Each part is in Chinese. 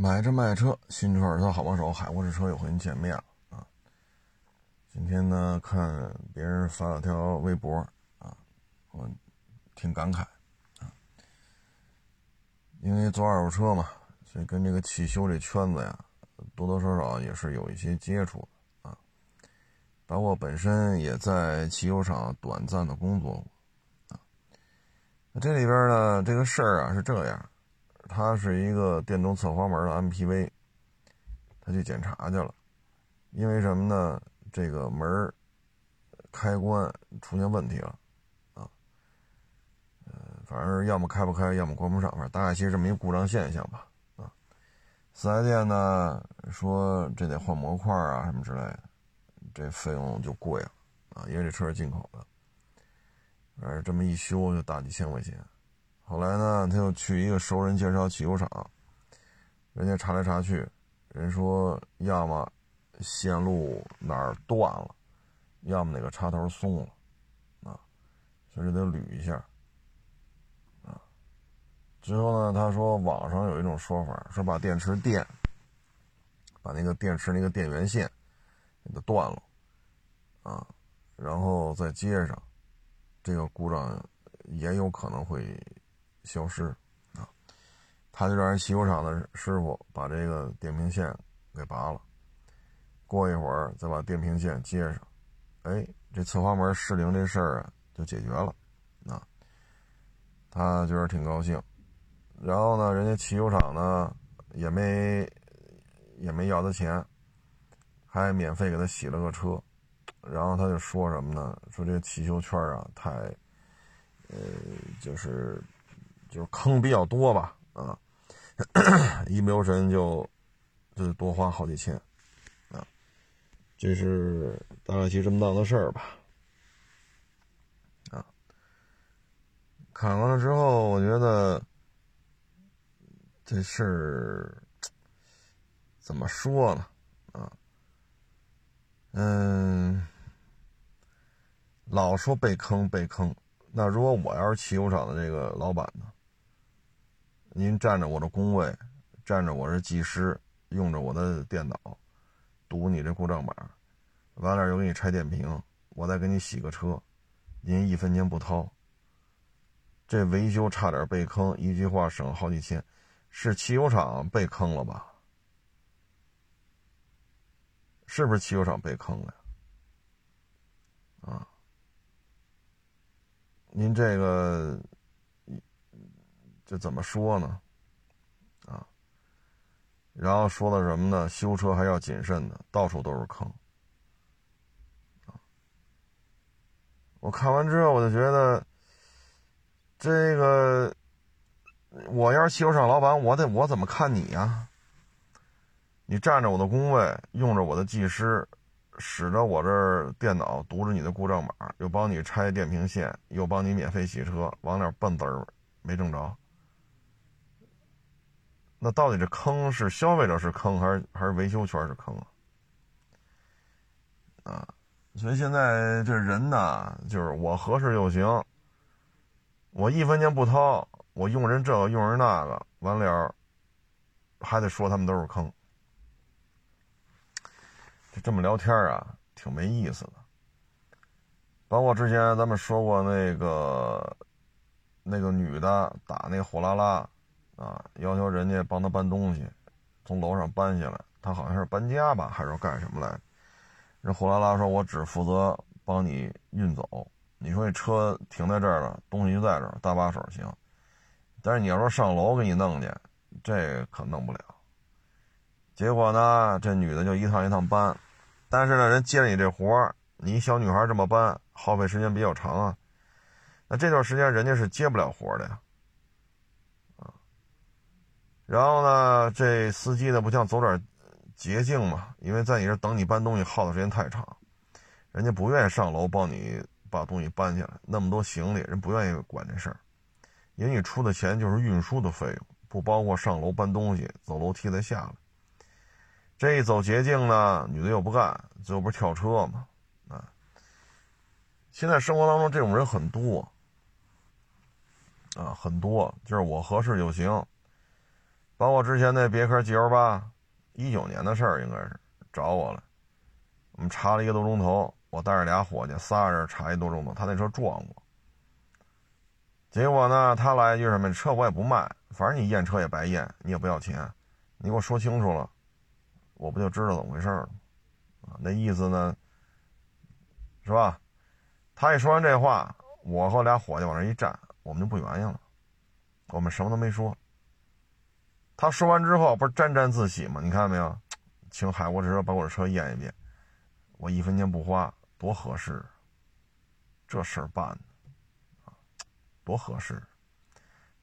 买车卖车，新车二手车好帮手，海沃士车又和您见面了啊！今天呢，看别人发了条微博啊，我挺感慨啊，因为做二手车嘛，所以跟这个汽修这圈子呀，多多少少也是有一些接触啊。包括本身也在汽修厂短暂的工作过啊。这里边呢，这个事儿啊是这样。他是一个电动侧滑门的 MPV，他去检查去了，因为什么呢？这个门开关出现问题了，啊，呃，反正要么开不开，要么关不上，反正大概其实这么一故障现象吧，啊，四 S 店呢说这得换模块啊什么之类的，这费用就贵了，啊，因为这车是进口的，反正这么一修就大几千块钱。后来呢，他又去一个熟人介绍汽修厂，人家查来查去，人说要么线路哪儿断了，要么哪个插头松了，啊，所以得捋一下，啊，之后呢，他说网上有一种说法，说把电池电，把那个电池那个电源线给它断了，啊，然后再接上，这个故障也有可能会。消失，啊，他就让人汽修厂的师傅把这个电瓶线给拔了，过一会儿再把电瓶线接上，哎，这侧滑门失灵这事儿啊就解决了，啊，他觉得挺高兴，然后呢，人家汽修厂呢也没也没要他钱，还免费给他洗了个车，然后他就说什么呢？说这汽修圈啊太，呃，就是。就是坑比较多吧，啊，一不留神就就得多花好几千，啊，这是大概其这么档的事儿吧，啊，看完了之后，我觉得这事儿怎么说呢，啊，嗯，老说被坑被坑，那如果我要是汽修厂的这个老板呢？您占着我的工位，占着我是技师，用着我的电脑，读你这故障码，完了又给你拆电瓶，我再给你洗个车，您一分钱不掏。这维修差点被坑，一句话省好几千，是汽油厂被坑了吧？是不是汽油厂被坑了？啊？您这个。这怎么说呢？啊，然后说的什么呢？修车还要谨慎的，到处都是坑。啊，我看完之后我就觉得，这个我要是汽修厂老板，我得我怎么看你呀？你占着我的工位，用着我的技师，使着我这电脑读着你的故障码，又帮你拆电瓶线，又帮你免费洗车，往那蹦滋儿没挣着。那到底这坑是消费者是坑，还是还是维修圈是坑啊？啊，所以现在这人呐，就是我合适就行，我一分钱不掏，我用人这个用人那个，完了还得说他们都是坑，就这么聊天啊，挺没意思的。包括之前咱们说过那个那个女的打那个货拉拉。啊，要求人家帮他搬东西，从楼上搬下来。他好像是搬家吧，还是干什么来？人货拉拉说：“我只负责帮你运走。你说这车停在这儿了，东西就在这儿，搭把手行。但是你要说上楼给你弄去，这可弄不了。结果呢，这女的就一趟一趟搬。但是呢，人接了你这活儿，你小女孩这么搬，耗费时间比较长啊。那这段时间人家是接不了活的呀。”然后呢，这司机呢不想走点捷径嘛？因为在你这等你搬东西耗的时间太长，人家不愿意上楼帮你把东西搬下来，那么多行李，人不愿意管这事儿。因为你出的钱就是运输的费用，不包括上楼搬东西、走楼梯再下来。这一走捷径呢，女的又不干，最后不是跳车嘛？啊！现在生活当中这种人很多啊，很多，就是我合适就行。包括之前那别克 GL 八，一九年的事儿应该是找我了，我们查了一个多钟头，我带着俩伙计，仨人查一多钟头，他那车撞过。结果呢，他来一句什么？车我也不卖，反正你验车也白验，你也不要钱，你给我说清楚了，我不就知道怎么回事了？啊，那意思呢，是吧？他一说完这话，我和俩伙计往那一站，我们就不原因了，我们什么都没说。他说完之后，不是沾沾自喜吗？你看到没有？请海沃车把我的车验一遍，我一分钱不花，多合适！这事儿办的，多合适！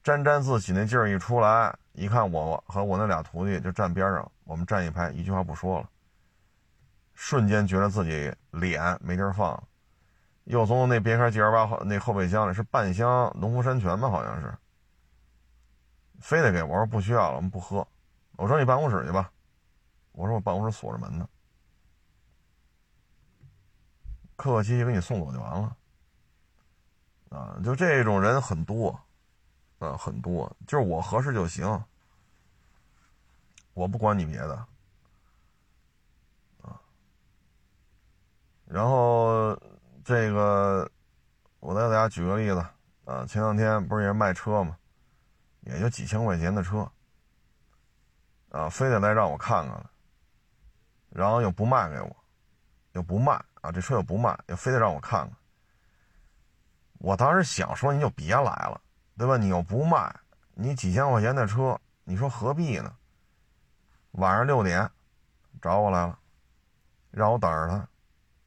沾沾自喜那劲儿一出来，一看我和我那俩徒弟就站边上，我们站一排，一句话不说了。瞬间觉得自己脸没地儿放，又从那别克 G L 八后那后备箱里是半箱农夫山泉吧，好像是。非得给我说不需要了，我们不喝。我说你办公室去吧。我说我办公室锁着门呢。客客气气给你送走就完了。啊，就这种人很多，啊，很多，就是我合适就行，我不管你别的。啊，然后这个，我再给大家举个例子啊，前两天不是也卖车吗？也就几千块钱的车，啊，非得来让我看看然后又不卖给我，又不卖啊，这车又不卖，又非得让我看看。我当时想说，你就别来了，对吧？你又不卖，你几千块钱的车，你说何必呢？晚上六点找我来了，让我等着他，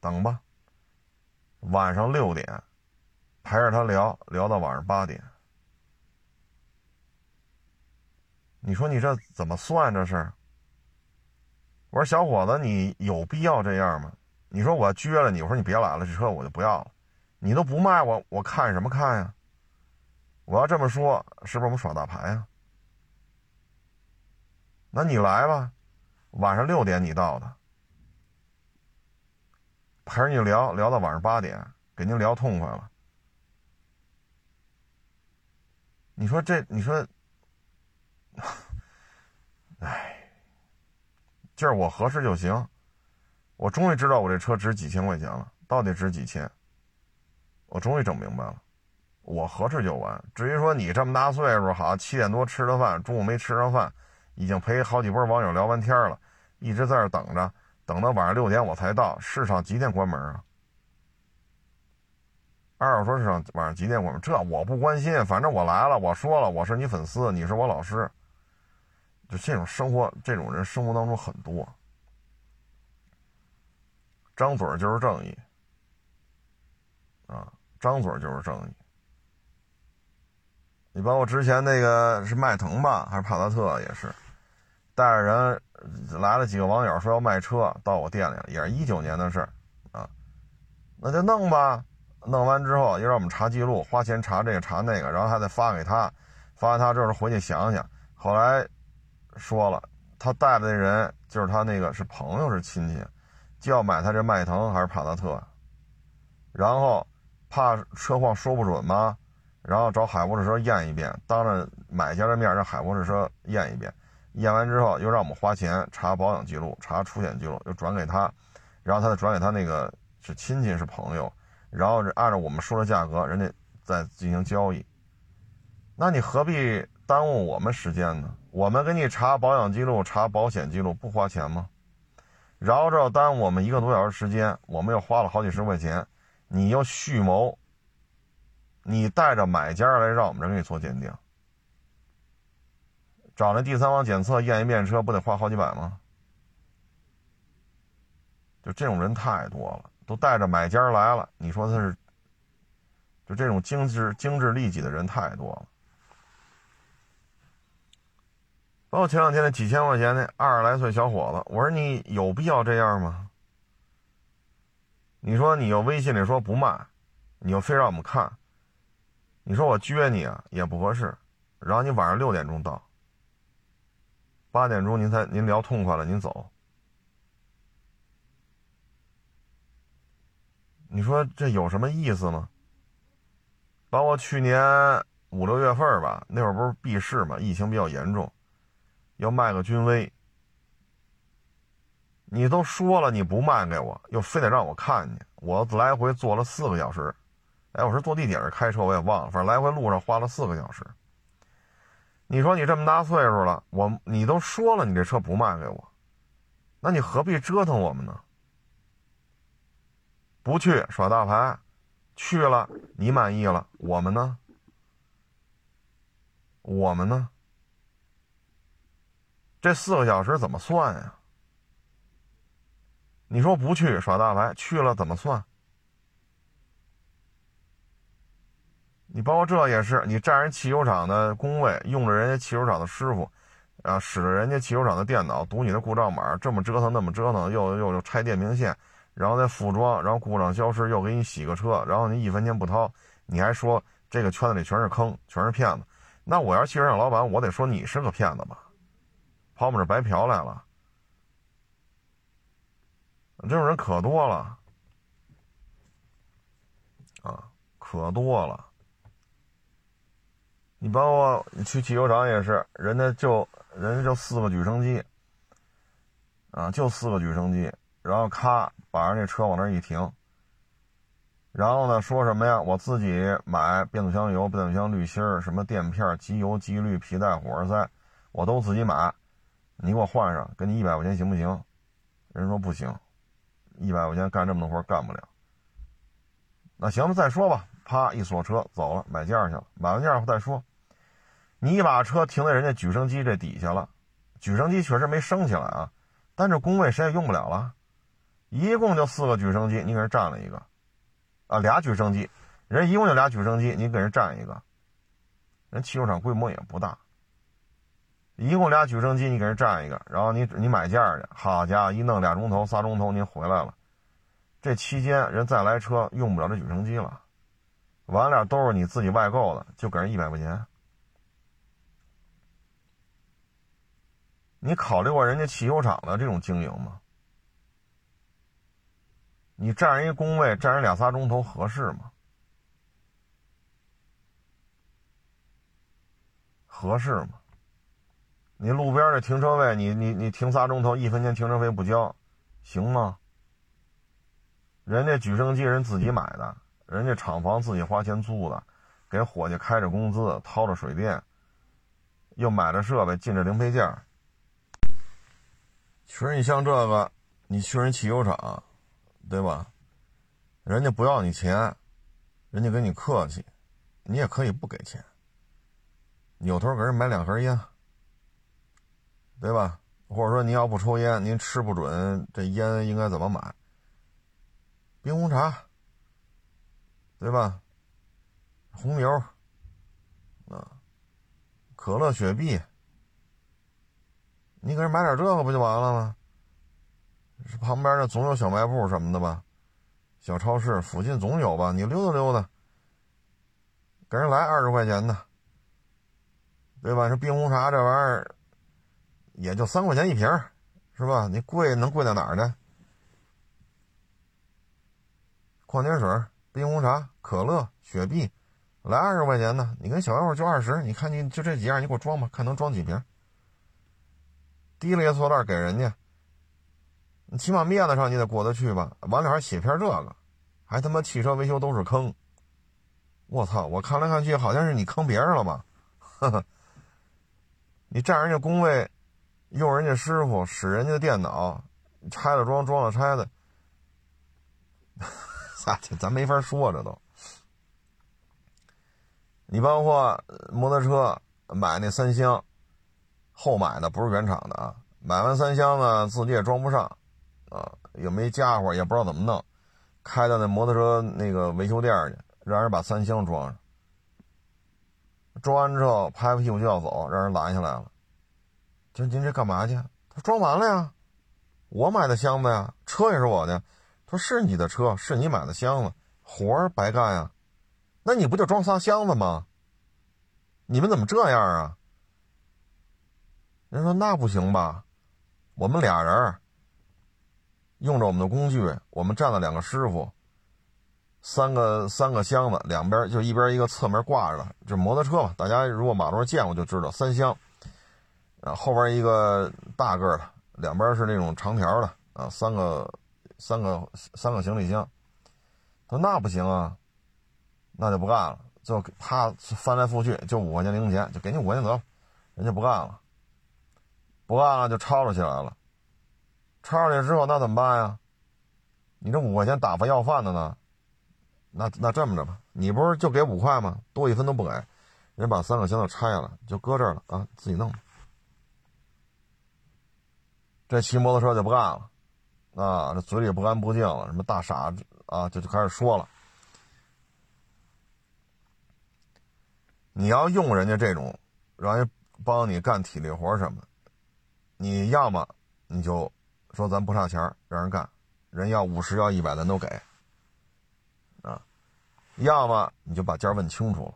等吧。晚上六点陪着他聊聊到晚上八点。你说你这怎么算这是？我说小伙子，你有必要这样吗？你说我撅了你，我说你别来了，这车我就不要了。你都不卖我，我看什么看呀？我要这么说，是不是我们耍大牌呀？那你来吧，晚上六点你到的，陪着你聊聊到晚上八点，给您聊痛快了。你说这，你说。唉，今儿我合适就行。我终于知道我这车值几千块钱了，到底值几千？我终于整明白了。我合适就完。至于说你这么大岁数，好七点多吃的饭，中午没吃上饭，已经陪好几波网友聊完天了，一直在这等着，等到晚上六点我才到。市场几点关门啊？二手车市场晚上几点关门？这我不关心，反正我来了，我说了，我是你粉丝，你是我老师。就这种生活，这种人生活当中很多，张嘴就是正义，啊，张嘴就是正义。你包括之前那个是迈腾吧，还是帕萨特，也是带着人来了几个网友说要卖车到我店里，也是一九年的事儿，啊，那就弄吧，弄完之后又让我们查记录，花钱查这个查那个，然后还得发给他，发给他之后回去想想，后来。说了，他带的那人就是他那个是朋友是亲戚，就要买他这迈腾还是帕萨特，然后怕车况说不准吗？然后找海沃士车验一遍，当着买家的面让海沃士车验一遍，验完之后又让我们花钱查保养记录、查出险记录，又转给他，然后他再转给他那个是亲戚是朋友，然后按照我们说的价格，人家再进行交易，那你何必耽误我们时间呢？我们给你查保养记录、查保险记录不花钱吗？然后这耽误我们一个多小时时间，我们又花了好几十块钱，你又蓄谋，你带着买家来让我们这给你做鉴定，找那第三方检测验一遍车，不得花好几百吗？就这种人太多了，都带着买家来了，你说他是？就这种精致精致利己的人太多了。包括前两天那几千块钱那二十来岁小伙子，我说你有必要这样吗？你说你又微信里说不卖，你又非让我们看，你说我撅你啊也不合适。然后你晚上六点钟到，八点钟您才您聊痛快了您走，你说这有什么意思吗？包括去年五六月份吧，那会儿不是闭市嘛，疫情比较严重。要卖个君威，你都说了你不卖给我，又非得让我看见，我来回坐了四个小时，哎，我是坐地铁是开车我也忘了，反正来回路上花了四个小时。你说你这么大岁数了，我你都说了你这车不卖给我，那你何必折腾我们呢？不去耍大牌，去了你满意了，我们呢？我们呢？这四个小时怎么算呀？你说不去耍大牌，去了怎么算？你包括这也是，你占人汽修厂的工位，用着人家汽修厂的师傅，啊，使着人家汽修厂的电脑读你的故障码，这么折腾那么折腾，又又又拆电瓶线，然后再复装，然后故障消失又给你洗个车，然后你一分钱不掏，你还说这个圈子里全是坑，全是骗子。那我要是汽车厂老板，我得说你是个骗子吧？跑我们这白嫖来了？这种人可多了，啊，可多了。你包括你去汽油厂也是，人家就人家就四个举升机，啊，就四个举升机，然后咔把人那车往那一停，然后呢说什么呀？我自己买变速箱油、变速箱滤芯、什么垫片、机油、机滤、皮带、火花塞，我都自己买，你给我换上，给你一百块钱行不行？人说不行，一百块钱干这么多活干不了。那行了，再说吧。啪一锁车走了，买件去了。买完件后再说。你把车停在人家举升机这底下了，举升机确实没升起来啊，但这工位谁也用不了了，一共就四个举升机，你给人占了一个，啊，俩举升机，人一共就俩举升机，你给人占一个，人汽修厂规模也不大，一共俩举升机，你给人占一个，然后你你买件去，好家伙，一弄俩钟头仨钟头，您回来了，这期间人再来车用不了这举升机了，完了都是你自己外购的，就给人一百块钱。你考虑过人家汽修厂的这种经营吗？你占人一工位，占人俩仨钟头合适吗？合适吗？你路边的停车位，你你你停仨钟头，一分钱停车费不交，行吗？人家举升机人自己买的，人家厂房自己花钱租的，给伙计开着工资，掏着水电，又买着设备，进着零配件。其实你像这个，你去人汽油厂，对吧？人家不要你钱，人家跟你客气，你也可以不给钱。扭头给人买两盒烟，对吧？或者说你要不抽烟，您吃不准这烟应该怎么买？冰红茶，对吧？红牛，啊，可乐、雪碧。你给人买点这个不就完了吗？旁边那总有小卖部什么的吧，小超市附近总有吧？你溜达溜达，给人来二十块钱的，对吧？这冰红茶这玩意儿也就三块钱一瓶，是吧？你贵能贵在哪儿呢？矿泉水、冰红茶、可乐、雪碧，来二十块钱的，你跟小卖部就二十，你看你就这几样，你给我装吧，看能装几瓶。提了一塑料给人家，你起码面子上你得过得去吧？完了还写篇这个，还他妈汽车维修都是坑！我操！我看来看去，好像是你坑别人了吧？呵呵，你占人家工位，用人家师傅使人家的电脑，拆了装，装了拆的，哈，咱没法说这都。你包括摩托车买那三厢。后买的不是原厂的啊，买完三厢呢，自己也装不上，啊，也没家伙，也不知道怎么弄，开到那摩托车那个维修店去，让人把三厢装上，装完之后拍拍屁股就要走，让人拦下来了，就您这干嘛去？他装完了呀，我买的箱子呀，车也是我的，他说是你的车，是你买的箱子，活儿白干呀，那你不就装仨箱子吗？你们怎么这样啊？人说那不行吧，我们俩人用着我们的工具，我们站了两个师傅，三个三个箱子，两边就一边一个侧面挂着的，这摩托车嘛，大家如果马路上见过就知道，三箱，啊，后后边一个大个的，两边是那种长条的啊，三个三个三个行李箱。他说那不行啊，那就不干了，就啪翻来覆去就五块钱零钱，就给你五块钱得了，人家不干了，不干了就吵吵起来了。吵吵起来之后那怎么办呀？你这五块钱打发要饭的呢？那那这么着吧，你不是就给五块吗？多一分都不给，人把三个箱子拆了，就搁这儿了啊，自己弄。这骑摩托车就不干了，啊，这嘴里不干不净了，什么大傻子啊，就就开始说了。你要用人家这种，让人帮你干体力活什么，你要么你就说咱不差钱让人干，人要五十要一百咱都给，啊，要么你就把价问清楚了，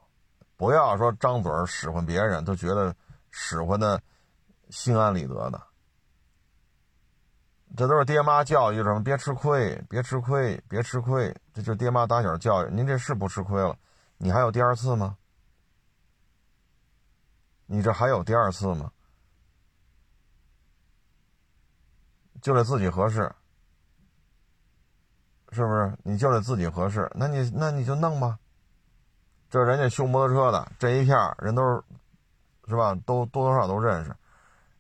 不要说张嘴使唤别人，都觉得使唤的心安理得的。这都是爹妈教育什么？别吃亏，别吃亏，别吃亏。这就是爹妈打小教育。您这是不吃亏了？你还有第二次吗？你这还有第二次吗？就得自己合适，是不是？你就得自己合适。那你那你就弄吧。这人家修摩托车的这一片人都是，是吧？都多多少都认识。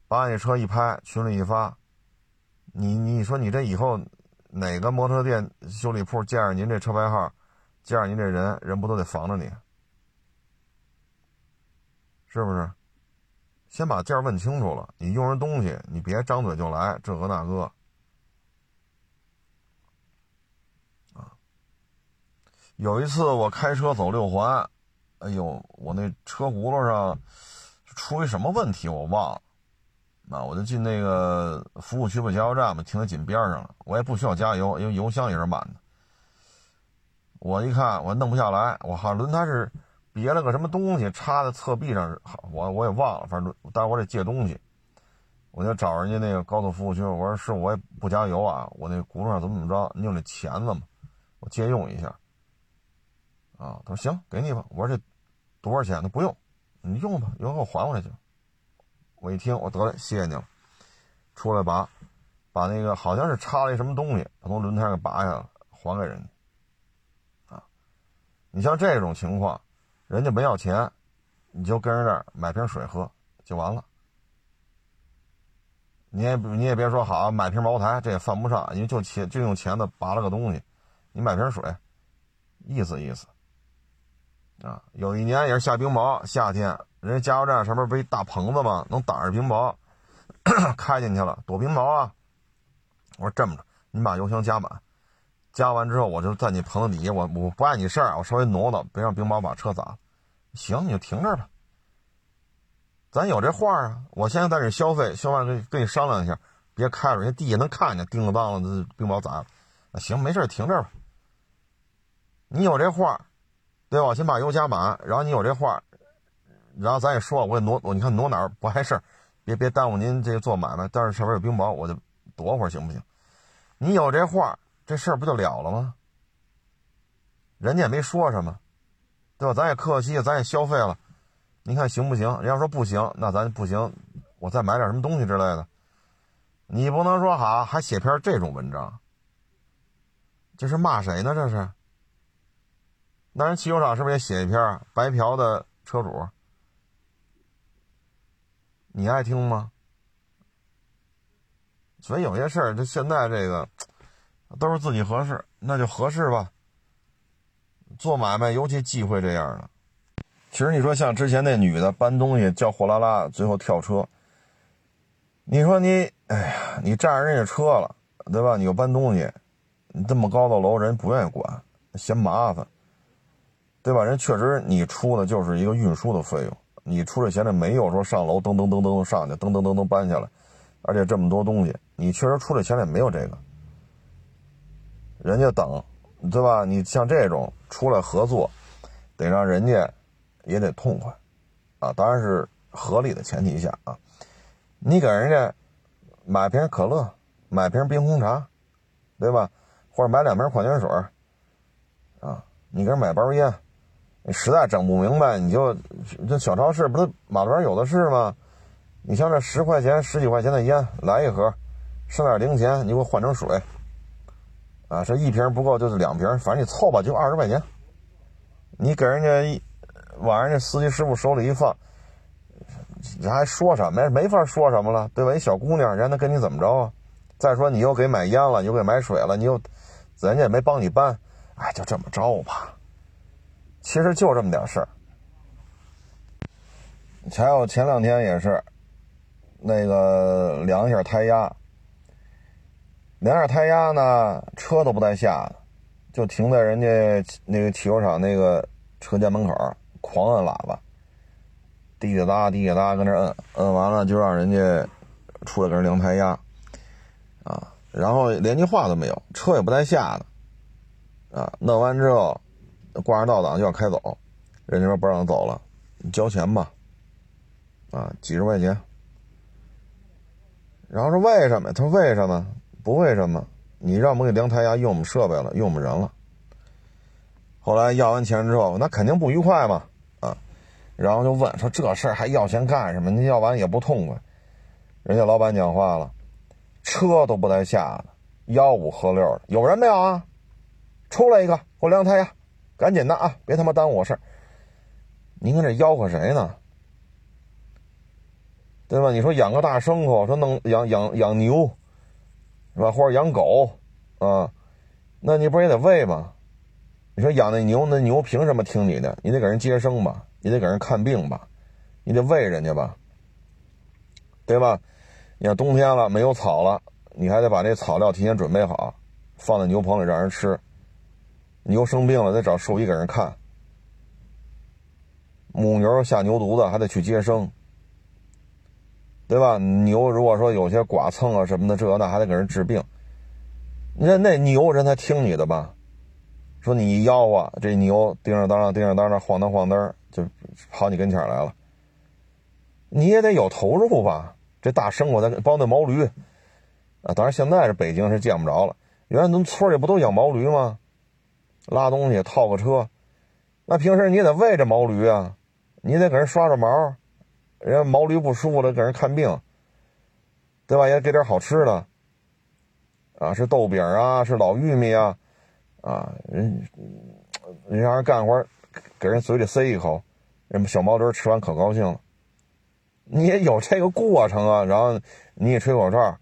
把你车一拍，群里一发。你你说你这以后哪个摩托店修理铺见着您这车牌号，见着您这人人不都得防着你？是不是？先把价问清楚了，你用人东西，你别张嘴就来这个那个。啊，有一次我开车走六环，哎呦，我那车轱辘上出一什么问题我忘了。那我就进那个服务区吧，加油站嘛，停在紧边上了。我也不需要加油，因为油箱也是满的。我一看，我弄不下来，我好轮胎是别了个什么东西插在侧壁上，我我也忘了，反正但是我得借东西，我就找人家那个高速服务区，我说是我也不加油啊，我那轱辘上怎么怎么着，你有那钳子吗？我借用一下。啊，他说行，给你吧。我说这多少钱？他不用，你用吧，以后给我还回来去。我一听，我得了，谢谢你了。出来拔，把那个好像是插了一什么东西，从轮胎给拔下来，还给人家。啊，你像这种情况，人家不要钱，你就跟人这儿买瓶水喝就完了。你也你也别说好买瓶茅台，这也犯不上，因为就钱就用钳子拔了个东西，你买瓶水，意思意思。啊，有一年也是下冰雹，夏天。人家加油站上面不一大棚子吗？能挡着冰雹，开进去了躲冰雹啊！我说这么着，你把油箱加满，加完之后我就在你棚子底下，我我不碍你事儿，我稍微挪挪，别让冰雹把车砸了。行，你就停这儿吧。咱有这话啊，我现在在这消费，消完跟跟你商量一下，别开了，人家地下能看见，叮了当了，冰雹砸了。那行，没事，停这儿吧。你有这话，对吧？先把油加满，然后你有这话。然后咱也说，我也挪我，你看挪哪儿不碍事儿，别别耽误您这个做买卖。但是上面有冰雹，我就躲会儿行不行？你有这话，这事儿不就了了吗？人家也没说什么，对吧？咱也客气，咱也消费了，您看行不行？人家说不行，那咱不行，我再买点什么东西之类的。你不能说好还写篇这种文章，这是骂谁呢？这是？那人汽修厂是不是也写一篇白嫖的车主？你爱听吗？所以有些事儿，就现在这个 都是自己合适，那就合适吧。做买卖尤其忌讳这样的。其实你说像之前那女的搬东西叫货拉拉，最后跳车。你说你，哎呀，你占人家车了，对吧？你又搬东西，你这么高的楼，人不愿意管，嫌麻烦，对吧？人确实你出的就是一个运输的费用。你出这钱，这没有说上楼噔噔噔噔上去，噔噔噔噔搬下来，而且这么多东西，你确实出这钱也没有这个。人家等，对吧？你像这种出来合作，得让人家也得痛快，啊，当然是合理的前提下啊。你给人家买瓶可乐，买瓶冰红茶，对吧？或者买两瓶矿泉水啊，你给人买包烟。你实在整不明白，你就这小超市不是马路上有的是吗？你像这十块钱、十几块钱的烟来一盒，剩点零钱，你给我换成水，啊，这一瓶不够就是两瓶，反正你凑吧，就二十块钱。你给人家一往人家司机师傅手里一放，人还说什么呀？没法说什么了，对吧？一小姑娘，人家能跟你怎么着啊？再说你又给买烟了，又给买水了，你又人家也没帮你搬，哎，就这么着吧。其实就这么点事儿。还有前两天也是。那个量一下胎压，量一下胎压呢，车都不带下的，就停在人家那个汽修厂那个车间门口，狂摁喇叭，滴滴答滴滴答跟那摁，摁完了就让人家出来给人量胎压，啊，然后连句话都没有，车也不带下的，啊，弄完之后挂上倒档就要开走，人家说不让走了，交钱吧，啊，几十块钱。然后说为什么？他说为什么不为什么？你让我们给量胎压用我们设备了，用我们人了。后来要完钱之后，那肯定不愉快嘛，啊，然后就问说这事儿还要钱干什么？你要完也不痛快。人家老板讲话了，车都不带下的，吆五喝六的，有人没有啊？出来一个，给我量胎压，赶紧的啊，别他妈耽误我事儿。您跟这吆喝谁呢？对吧？你说养个大牲口，说弄养养养牛，是吧？或者养狗，啊，那你不是也得喂吗？你说养那牛，那牛凭什么听你的？你得给人接生吧，你得给人看病吧，你得喂人家吧，对吧？你看冬天了没有草了，你还得把这草料提前准备好，放在牛棚里让人吃。牛生病了得找兽医给人看，母牛下牛犊子还得去接生。对吧？牛如果说有些剐蹭啊什么的，这那还得给人治病。那那牛人才听你的吧？说你一吆喝，这牛叮当当、叮当当的晃荡晃荡，就跑你跟前来了。你也得有投入吧？这大牲口，咱包那毛驴啊，当然现在这北京是见不着了。原来咱们村里不都养毛驴吗？拉东西套个车，那平时你得喂着毛驴啊，你得给人刷刷毛。人家毛驴不舒服了，给人看病，对吧？也给点好吃的，啊，是豆饼啊，是老玉米啊，啊，人人让人干活，给人嘴里塞一口，人小毛驴吃完可高兴了。你也有这个过程啊，然后你一吹口哨，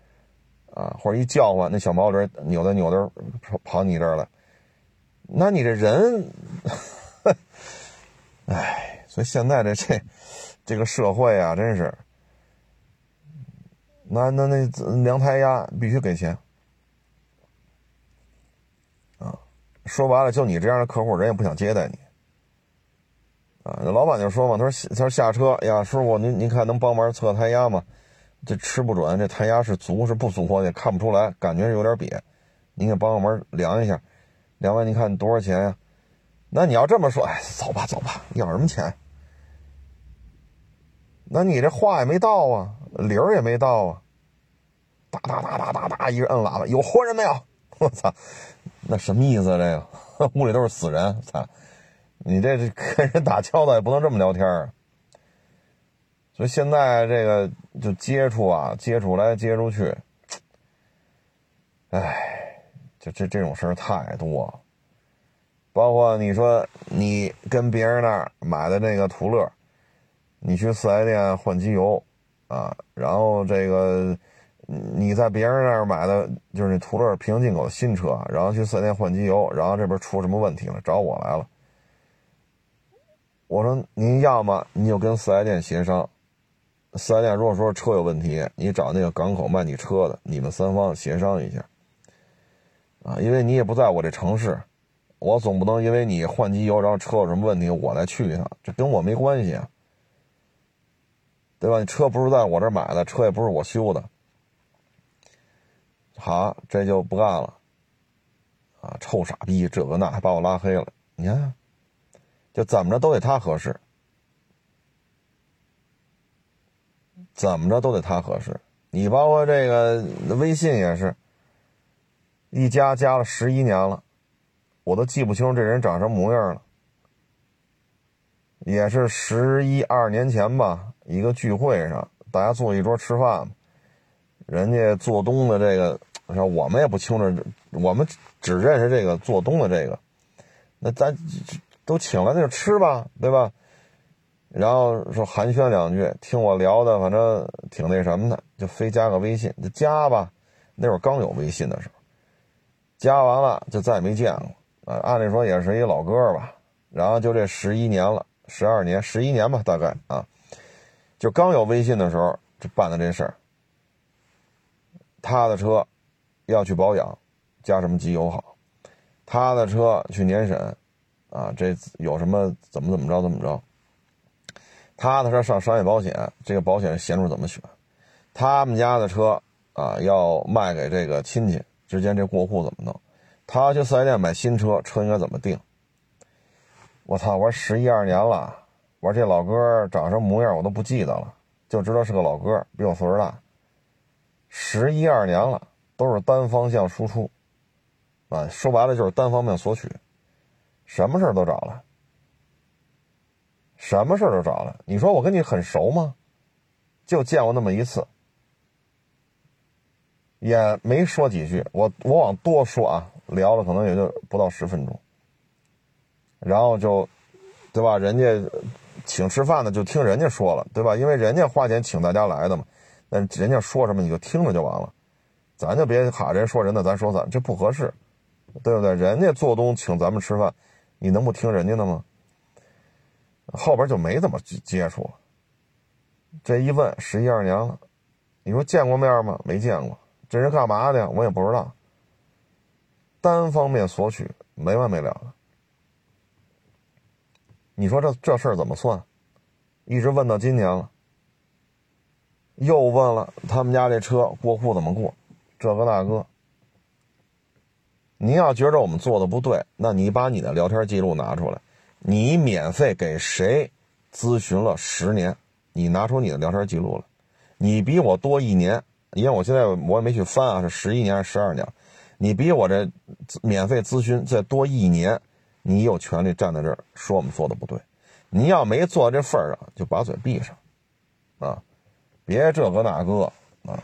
啊，或者一叫唤，那小毛驴扭的扭的跑跑你这儿来，那你这人，哎，所以现在这这。这个社会啊，真是，那那那量胎压必须给钱，啊，说白了，就你这样的客户，人也不想接待你，啊，那老板就说嘛，他说他说下车呀，师傅您您看能帮忙测胎压吗？这吃不准，这胎压是足是不足，我也看不出来，感觉有点瘪，您给帮个忙量一下，两位，你看多少钱呀？那你要这么说，哎，走吧走吧，要什么钱？那你这话也没到啊，理儿也没到啊，哒哒哒哒哒哒，一个摁喇叭，有活人没有？我操，那什么意思？这个 屋里都是死人，操！你这这跟人打交道也不能这么聊天啊。所以现在这个就接触啊，接触来接触去，哎，就这这种事儿太多了。包括你说你跟别人那儿买的那个途乐。你去四 S 店换机油，啊，然后这个你在别人那儿买的就是那途乐平行进口的新车，然后去四 S 店换机油，然后这边出什么问题了，找我来了。我说您要么你就跟四 S 店协商，四 S 店如果说车有问题，你找那个港口卖你车的，你们三方协商一下，啊，因为你也不在我这城市，我总不能因为你换机油，然后车有什么问题，我再去一趟，这跟我没关系啊。对吧？你车不是在我这买的，车也不是我修的，好，这就不干了，啊，臭傻逼，这个那还把我拉黑了。你看，就怎么着都得他合适，怎么着都得他合适。你包括这个微信也是，一加加了十一年了，我都记不清这人长什么模样了。也是十一二年前吧，一个聚会上大家坐一桌吃饭，人家做东的这个，说我们也不清楚，我们只认识这个做东的这个，那咱都请了，那就吃吧，对吧？然后说寒暄两句，听我聊的，反正挺那什么的，就非加个微信，就加吧。那会儿刚有微信的时候，加完了就再也没见过啊。按理说也是一老哥吧。然后就这十一年了，十二年，十一年吧，大概啊。就刚有微信的时候，就办的这事儿。他的车要去保养，加什么机油好？他的车去年审，啊，这有什么怎么怎么着怎么着？他的车上商业保险，这个保险险种怎么选？他们家的车啊，要卖给这个亲戚之间，这过户怎么弄？他去四 S 店买新车，车应该怎么定？我操！我十一二年了，我这老哥长什么模样我都不记得了，就知道是个老哥，比我岁数大。十一二年了，都是单方向输出，啊，说白了就是单方面索取，什么事都找了。什么事都找了，你说我跟你很熟吗？就见过那么一次，也没说几句。我我往多说啊，聊了可能也就不到十分钟，然后就，对吧？人家请吃饭的就听人家说了，对吧？因为人家花钱请大家来的嘛，那人家说什么你就听着就完了，咱就别哈人说人的，咱说咱这不合适，对不对？人家做东请咱们吃饭，你能不听人家的吗？后边就没怎么接触了。这一问，十一二年了，你说见过面吗？没见过。这人干嘛的？我也不知道。单方面索取，没完没了的。你说这这事儿怎么算？一直问到今年了，又问了他们家这车过户怎么过，这个那个。您要觉着我们做的不对，那你把你的聊天记录拿出来。你免费给谁咨询了十年？你拿出你的聊天记录了，你比我多一年，因为我现在我也没去翻啊，是十一年还是十二年？你比我这免费咨询再多一年，你有权利站在这儿说我们做的不对。你要没做到这份儿上，就把嘴闭上，啊，别这个那个啊。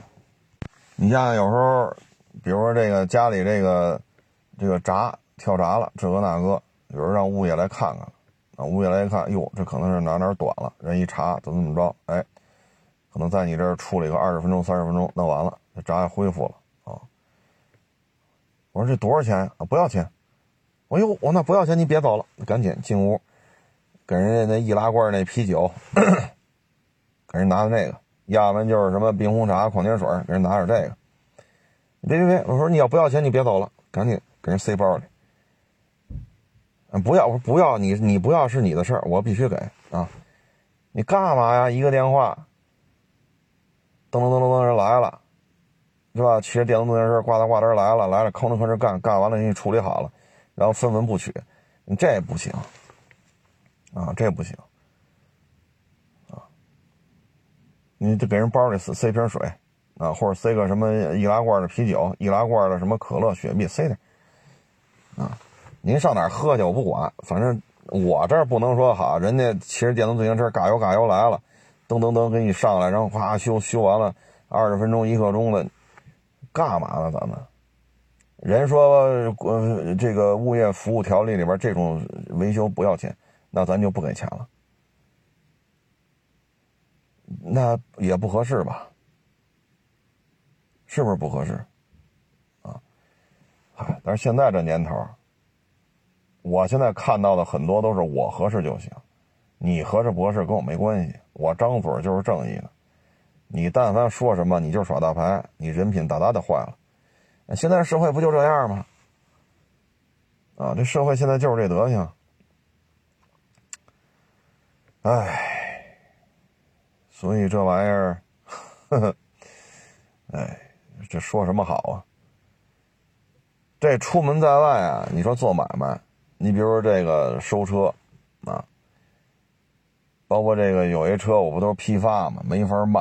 你像有时候，比如说这个家里这个这个闸跳闸了，这个那个。有人让物业来看看，啊，物业来一看，哟，这可能是哪哪短了，人一查怎么怎么着，哎，可能在你这儿处理个二十分钟、三十分钟，那完了，这闸也恢复了啊。我说这多少钱啊？不要钱。哎呦，我那不要钱，你别走了，赶紧进屋，给人家那易拉罐那啤酒，给人拿的那个，要不然就是什么冰红茶、矿泉水，给人拿点这个。别别别，我说你要不要钱，你别走了，赶紧给人塞包里。嗯，不要，我说不要你，你不要是你的事儿，我必须给啊！你干嘛呀？一个电话，噔噔噔噔噔，人来了，是吧？骑着电动自行车，呱嗒呱嗒来了，来了，吭哧吭哧干，干完了给你处理好了，然后分文不取，你这不行啊，这不行啊！你就给人包里塞塞瓶水啊，或者塞个什么易拉罐的啤酒，易拉罐的什么可乐、雪碧，塞点啊。您上哪喝去？我不管，反正我这儿不能说好。人家骑着电动自行车，嘎油嘎油来了，噔噔噔给你上来，然后咵修修完了，二十分钟一刻钟的，干嘛呢？咱们人说，呃，这个物业服务条例里边这种维修不要钱，那咱就不给钱了，那也不合适吧？是不是不合适？啊，嗨，但是现在这年头。我现在看到的很多都是我合适就行，你合适不合适跟我没关系。我张嘴就是正义的，你但凡说什么，你就耍大牌，你人品大大的坏了。现在社会不就这样吗？啊，这社会现在就是这德行。唉，所以这玩意儿，呵呵，哎，这说什么好啊？这出门在外啊，你说做买卖。你比如说这个收车，啊，包括这个有一车我不都是批发吗，没法卖，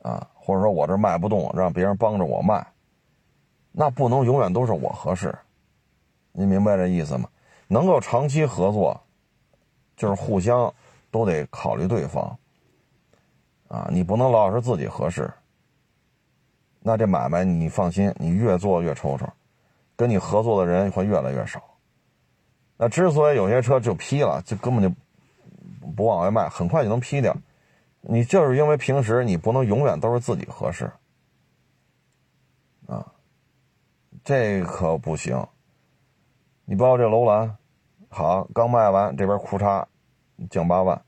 啊，或者说我这卖不动，让别人帮着我卖，那不能永远都是我合适，你明白这意思吗？能够长期合作，就是互相都得考虑对方，啊，你不能老是自己合适。那这买卖你放心，你越做越抽抽，跟你合作的人会越来越少。那之所以有些车就批了，就根本就不往外卖，很快就能批掉。你就是因为平时你不能永远都是自己合适，啊，这可不行。你包括这楼兰，好，刚卖完，这边库差降八万，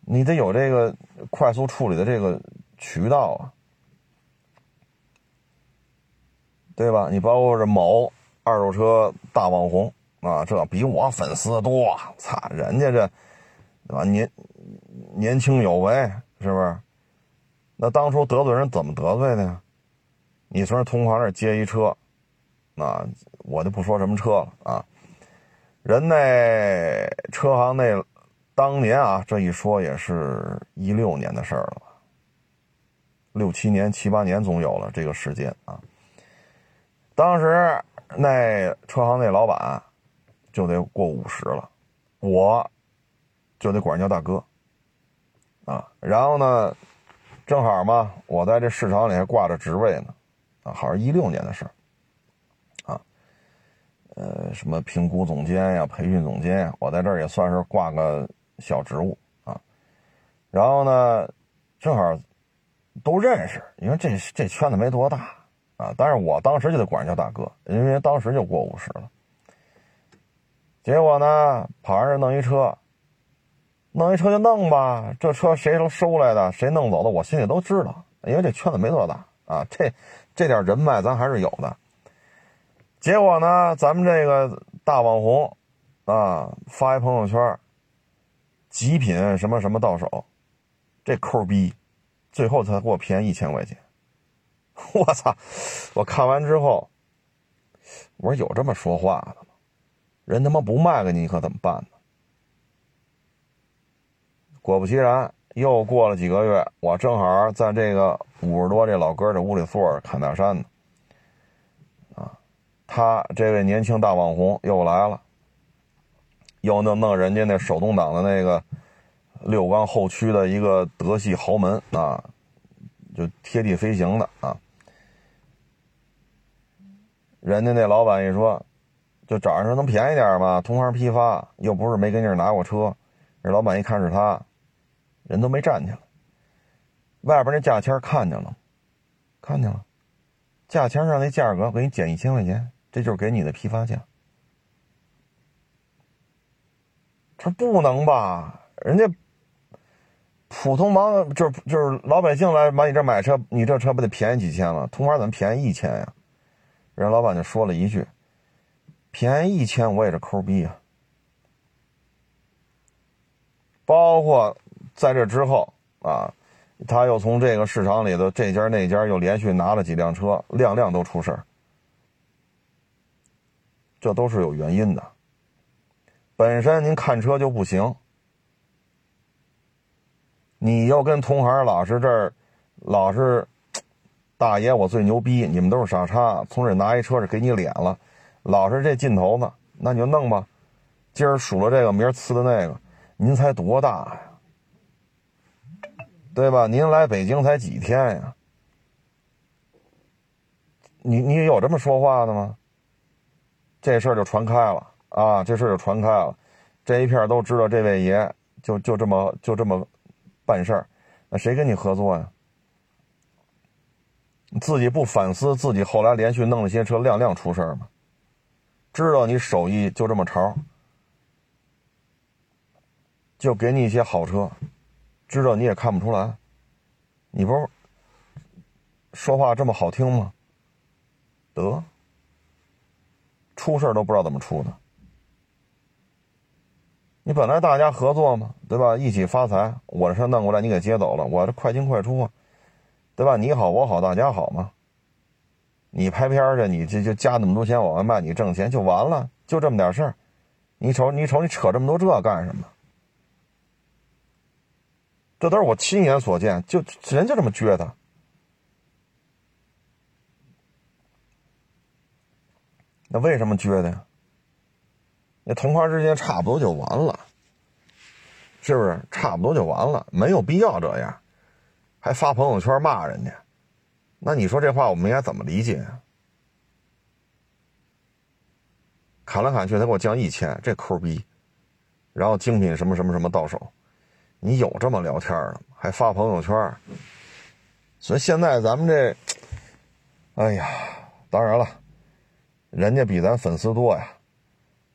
你得有这个快速处理的这个渠道啊，对吧？你包括这某。二手车大网红啊，这比我粉丝多，操！人家这，对吧？年年轻有为，是不是？那当初得罪人怎么得罪的呀？你从同行那接一车，啊，我就不说什么车了啊。人那车行那当年啊，这一说也是一六年的事儿了？六七年、七八年总有了这个时间啊。当时。那车行那老板就得过五十了，我就得管人叫大哥啊。然后呢，正好嘛，我在这市场里还挂着职位呢，啊，好像一六年的事儿啊。呃，什么评估总监呀、培训总监呀，我在这儿也算是挂个小职务啊。然后呢，正好都认识，因为这这圈子没多大。啊！但是我当时就得管人叫大哥，因为当时就过五十了。结果呢，跑上这弄一车，弄一车就弄吧。这车谁都收来的，谁弄走的，我心里都知道。因为这圈子没多大啊，这这点人脉咱还是有的。结果呢，咱们这个大网红啊，发一朋友圈，极品什么什么到手，这抠逼，最后才给我便宜一千块钱。我操！我看完之后，我说有这么说话的吗？人他妈不卖给你，你可怎么办呢？果不其然，又过了几个月，我正好在这个五十多这老哥的屋里坐着侃大山呢。啊，他这位年轻大网红又来了，又弄弄人家那手动挡的那个六缸后驱的一个德系豪门啊，就贴地飞行的啊。人家那老板一说，就找人说能便宜点吗？同行批发，又不是没跟这儿拿过车。这老板一看是他，人都没站起来。外边那价签看见了，看见了，价签上那价格给你减一千块钱，这就是给你的批发价。他不能吧？人家普通网就是就是老百姓来往你这买车，你这车不得便宜几千了？同行怎么便宜一千呀？人老板就说了一句：“便宜一千，我也是抠逼啊。”包括在这之后啊，他又从这个市场里头这家那家又连续拿了几辆车，辆辆都出事儿，这都是有原因的。本身您看车就不行，你又跟同行老是这儿老是。大爷，我最牛逼，你们都是傻叉。从这拿一车是给你脸了，老是这劲头子，那你就弄吧。今儿数了这个，明儿呲的那个，您才多大呀？对吧？您来北京才几天呀？你你有这么说话的吗？这事儿就传开了啊！这事儿就传开了，这一片都知道这位爷就就这么就这么办事儿，那谁跟你合作呀？自己不反思，自己后来连续弄了些车，辆辆出事吗？知道你手艺就这么潮，就给你一些好车，知道你也看不出来，你不是说话这么好听吗？得，出事都不知道怎么出的。你本来大家合作嘛，对吧？一起发财，我这车弄过来，你给接走了，我这快进快出啊。对吧？你好，我好，大家好嘛。你拍片去，你就就加那么多钱往外卖，你挣钱就完了，就这么点事儿。你瞅，你瞅，你扯这么多这干什么？这都是我亲眼所见，就人就这么撅他。那为什么撅的呀？那同行之间差不多就完了，是不是？差不多就完了，没有必要这样，还发朋友圈骂人家，那你说这话我们应该怎么理解啊？砍来砍去，他给我降一千，这抠逼，然后精品什么什么什么到手，你有这么聊天的吗？还发朋友圈？所以现在咱们这，哎呀，当然了，人家比咱粉丝多呀，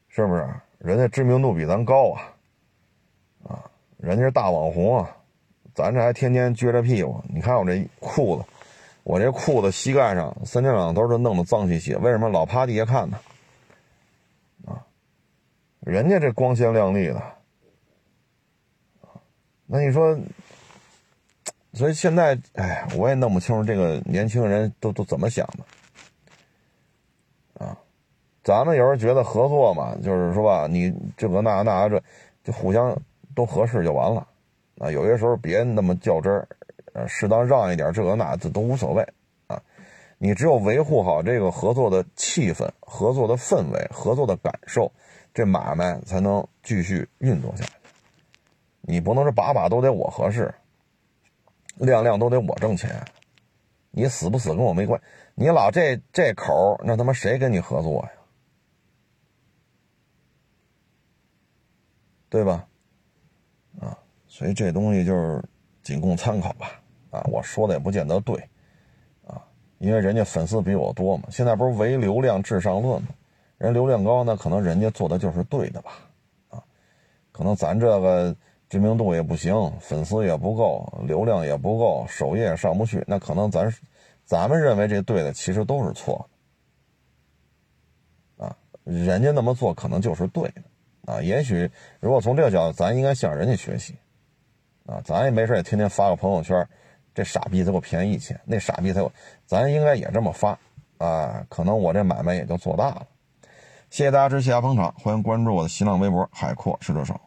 是不是？人家知名度比咱高啊，啊，人家是大网红啊，咱这还天天撅着屁股。你看我这裤子，我这裤子膝盖上三天两头都弄得脏兮兮，为什么老趴地下看呢？啊，人家这光鲜亮丽的，那你说？所以现在，哎，我也弄不清楚这个年轻人都都怎么想的，啊，咱们有时候觉得合作嘛，就是说吧，你这个那那这，就互相都合适就完了，啊，有些时候别那么较真儿，呃，适当让一点这个那这都无所谓，啊，你只有维护好这个合作的气氛、合作的氛围、合作的感受，这买卖才能继续运作下去。你不能是把把都得我合适。亮亮都得我挣钱，你死不死跟我没关。你老这这口，那他妈谁跟你合作呀？对吧？啊，所以这东西就是仅供参考吧。啊，我说的也不见得对，啊，因为人家粉丝比我多嘛。现在不是唯流量至上论嘛？人流量高，那可能人家做的就是对的吧？啊，可能咱这个。知名度也不行，粉丝也不够，流量也不够，首页上不去，那可能咱咱们认为这对的，其实都是错的啊。人家那么做可能就是对的啊。也许如果从这个角度，咱应该向人家学习啊。咱也没事也天天发个朋友圈，这傻逼他给我便宜一千，那傻逼才我，咱应该也这么发啊。可能我这买卖也就做大了。谢谢大家支持，谢谢捧场，欢迎关注我的新浪微博海阔试车手。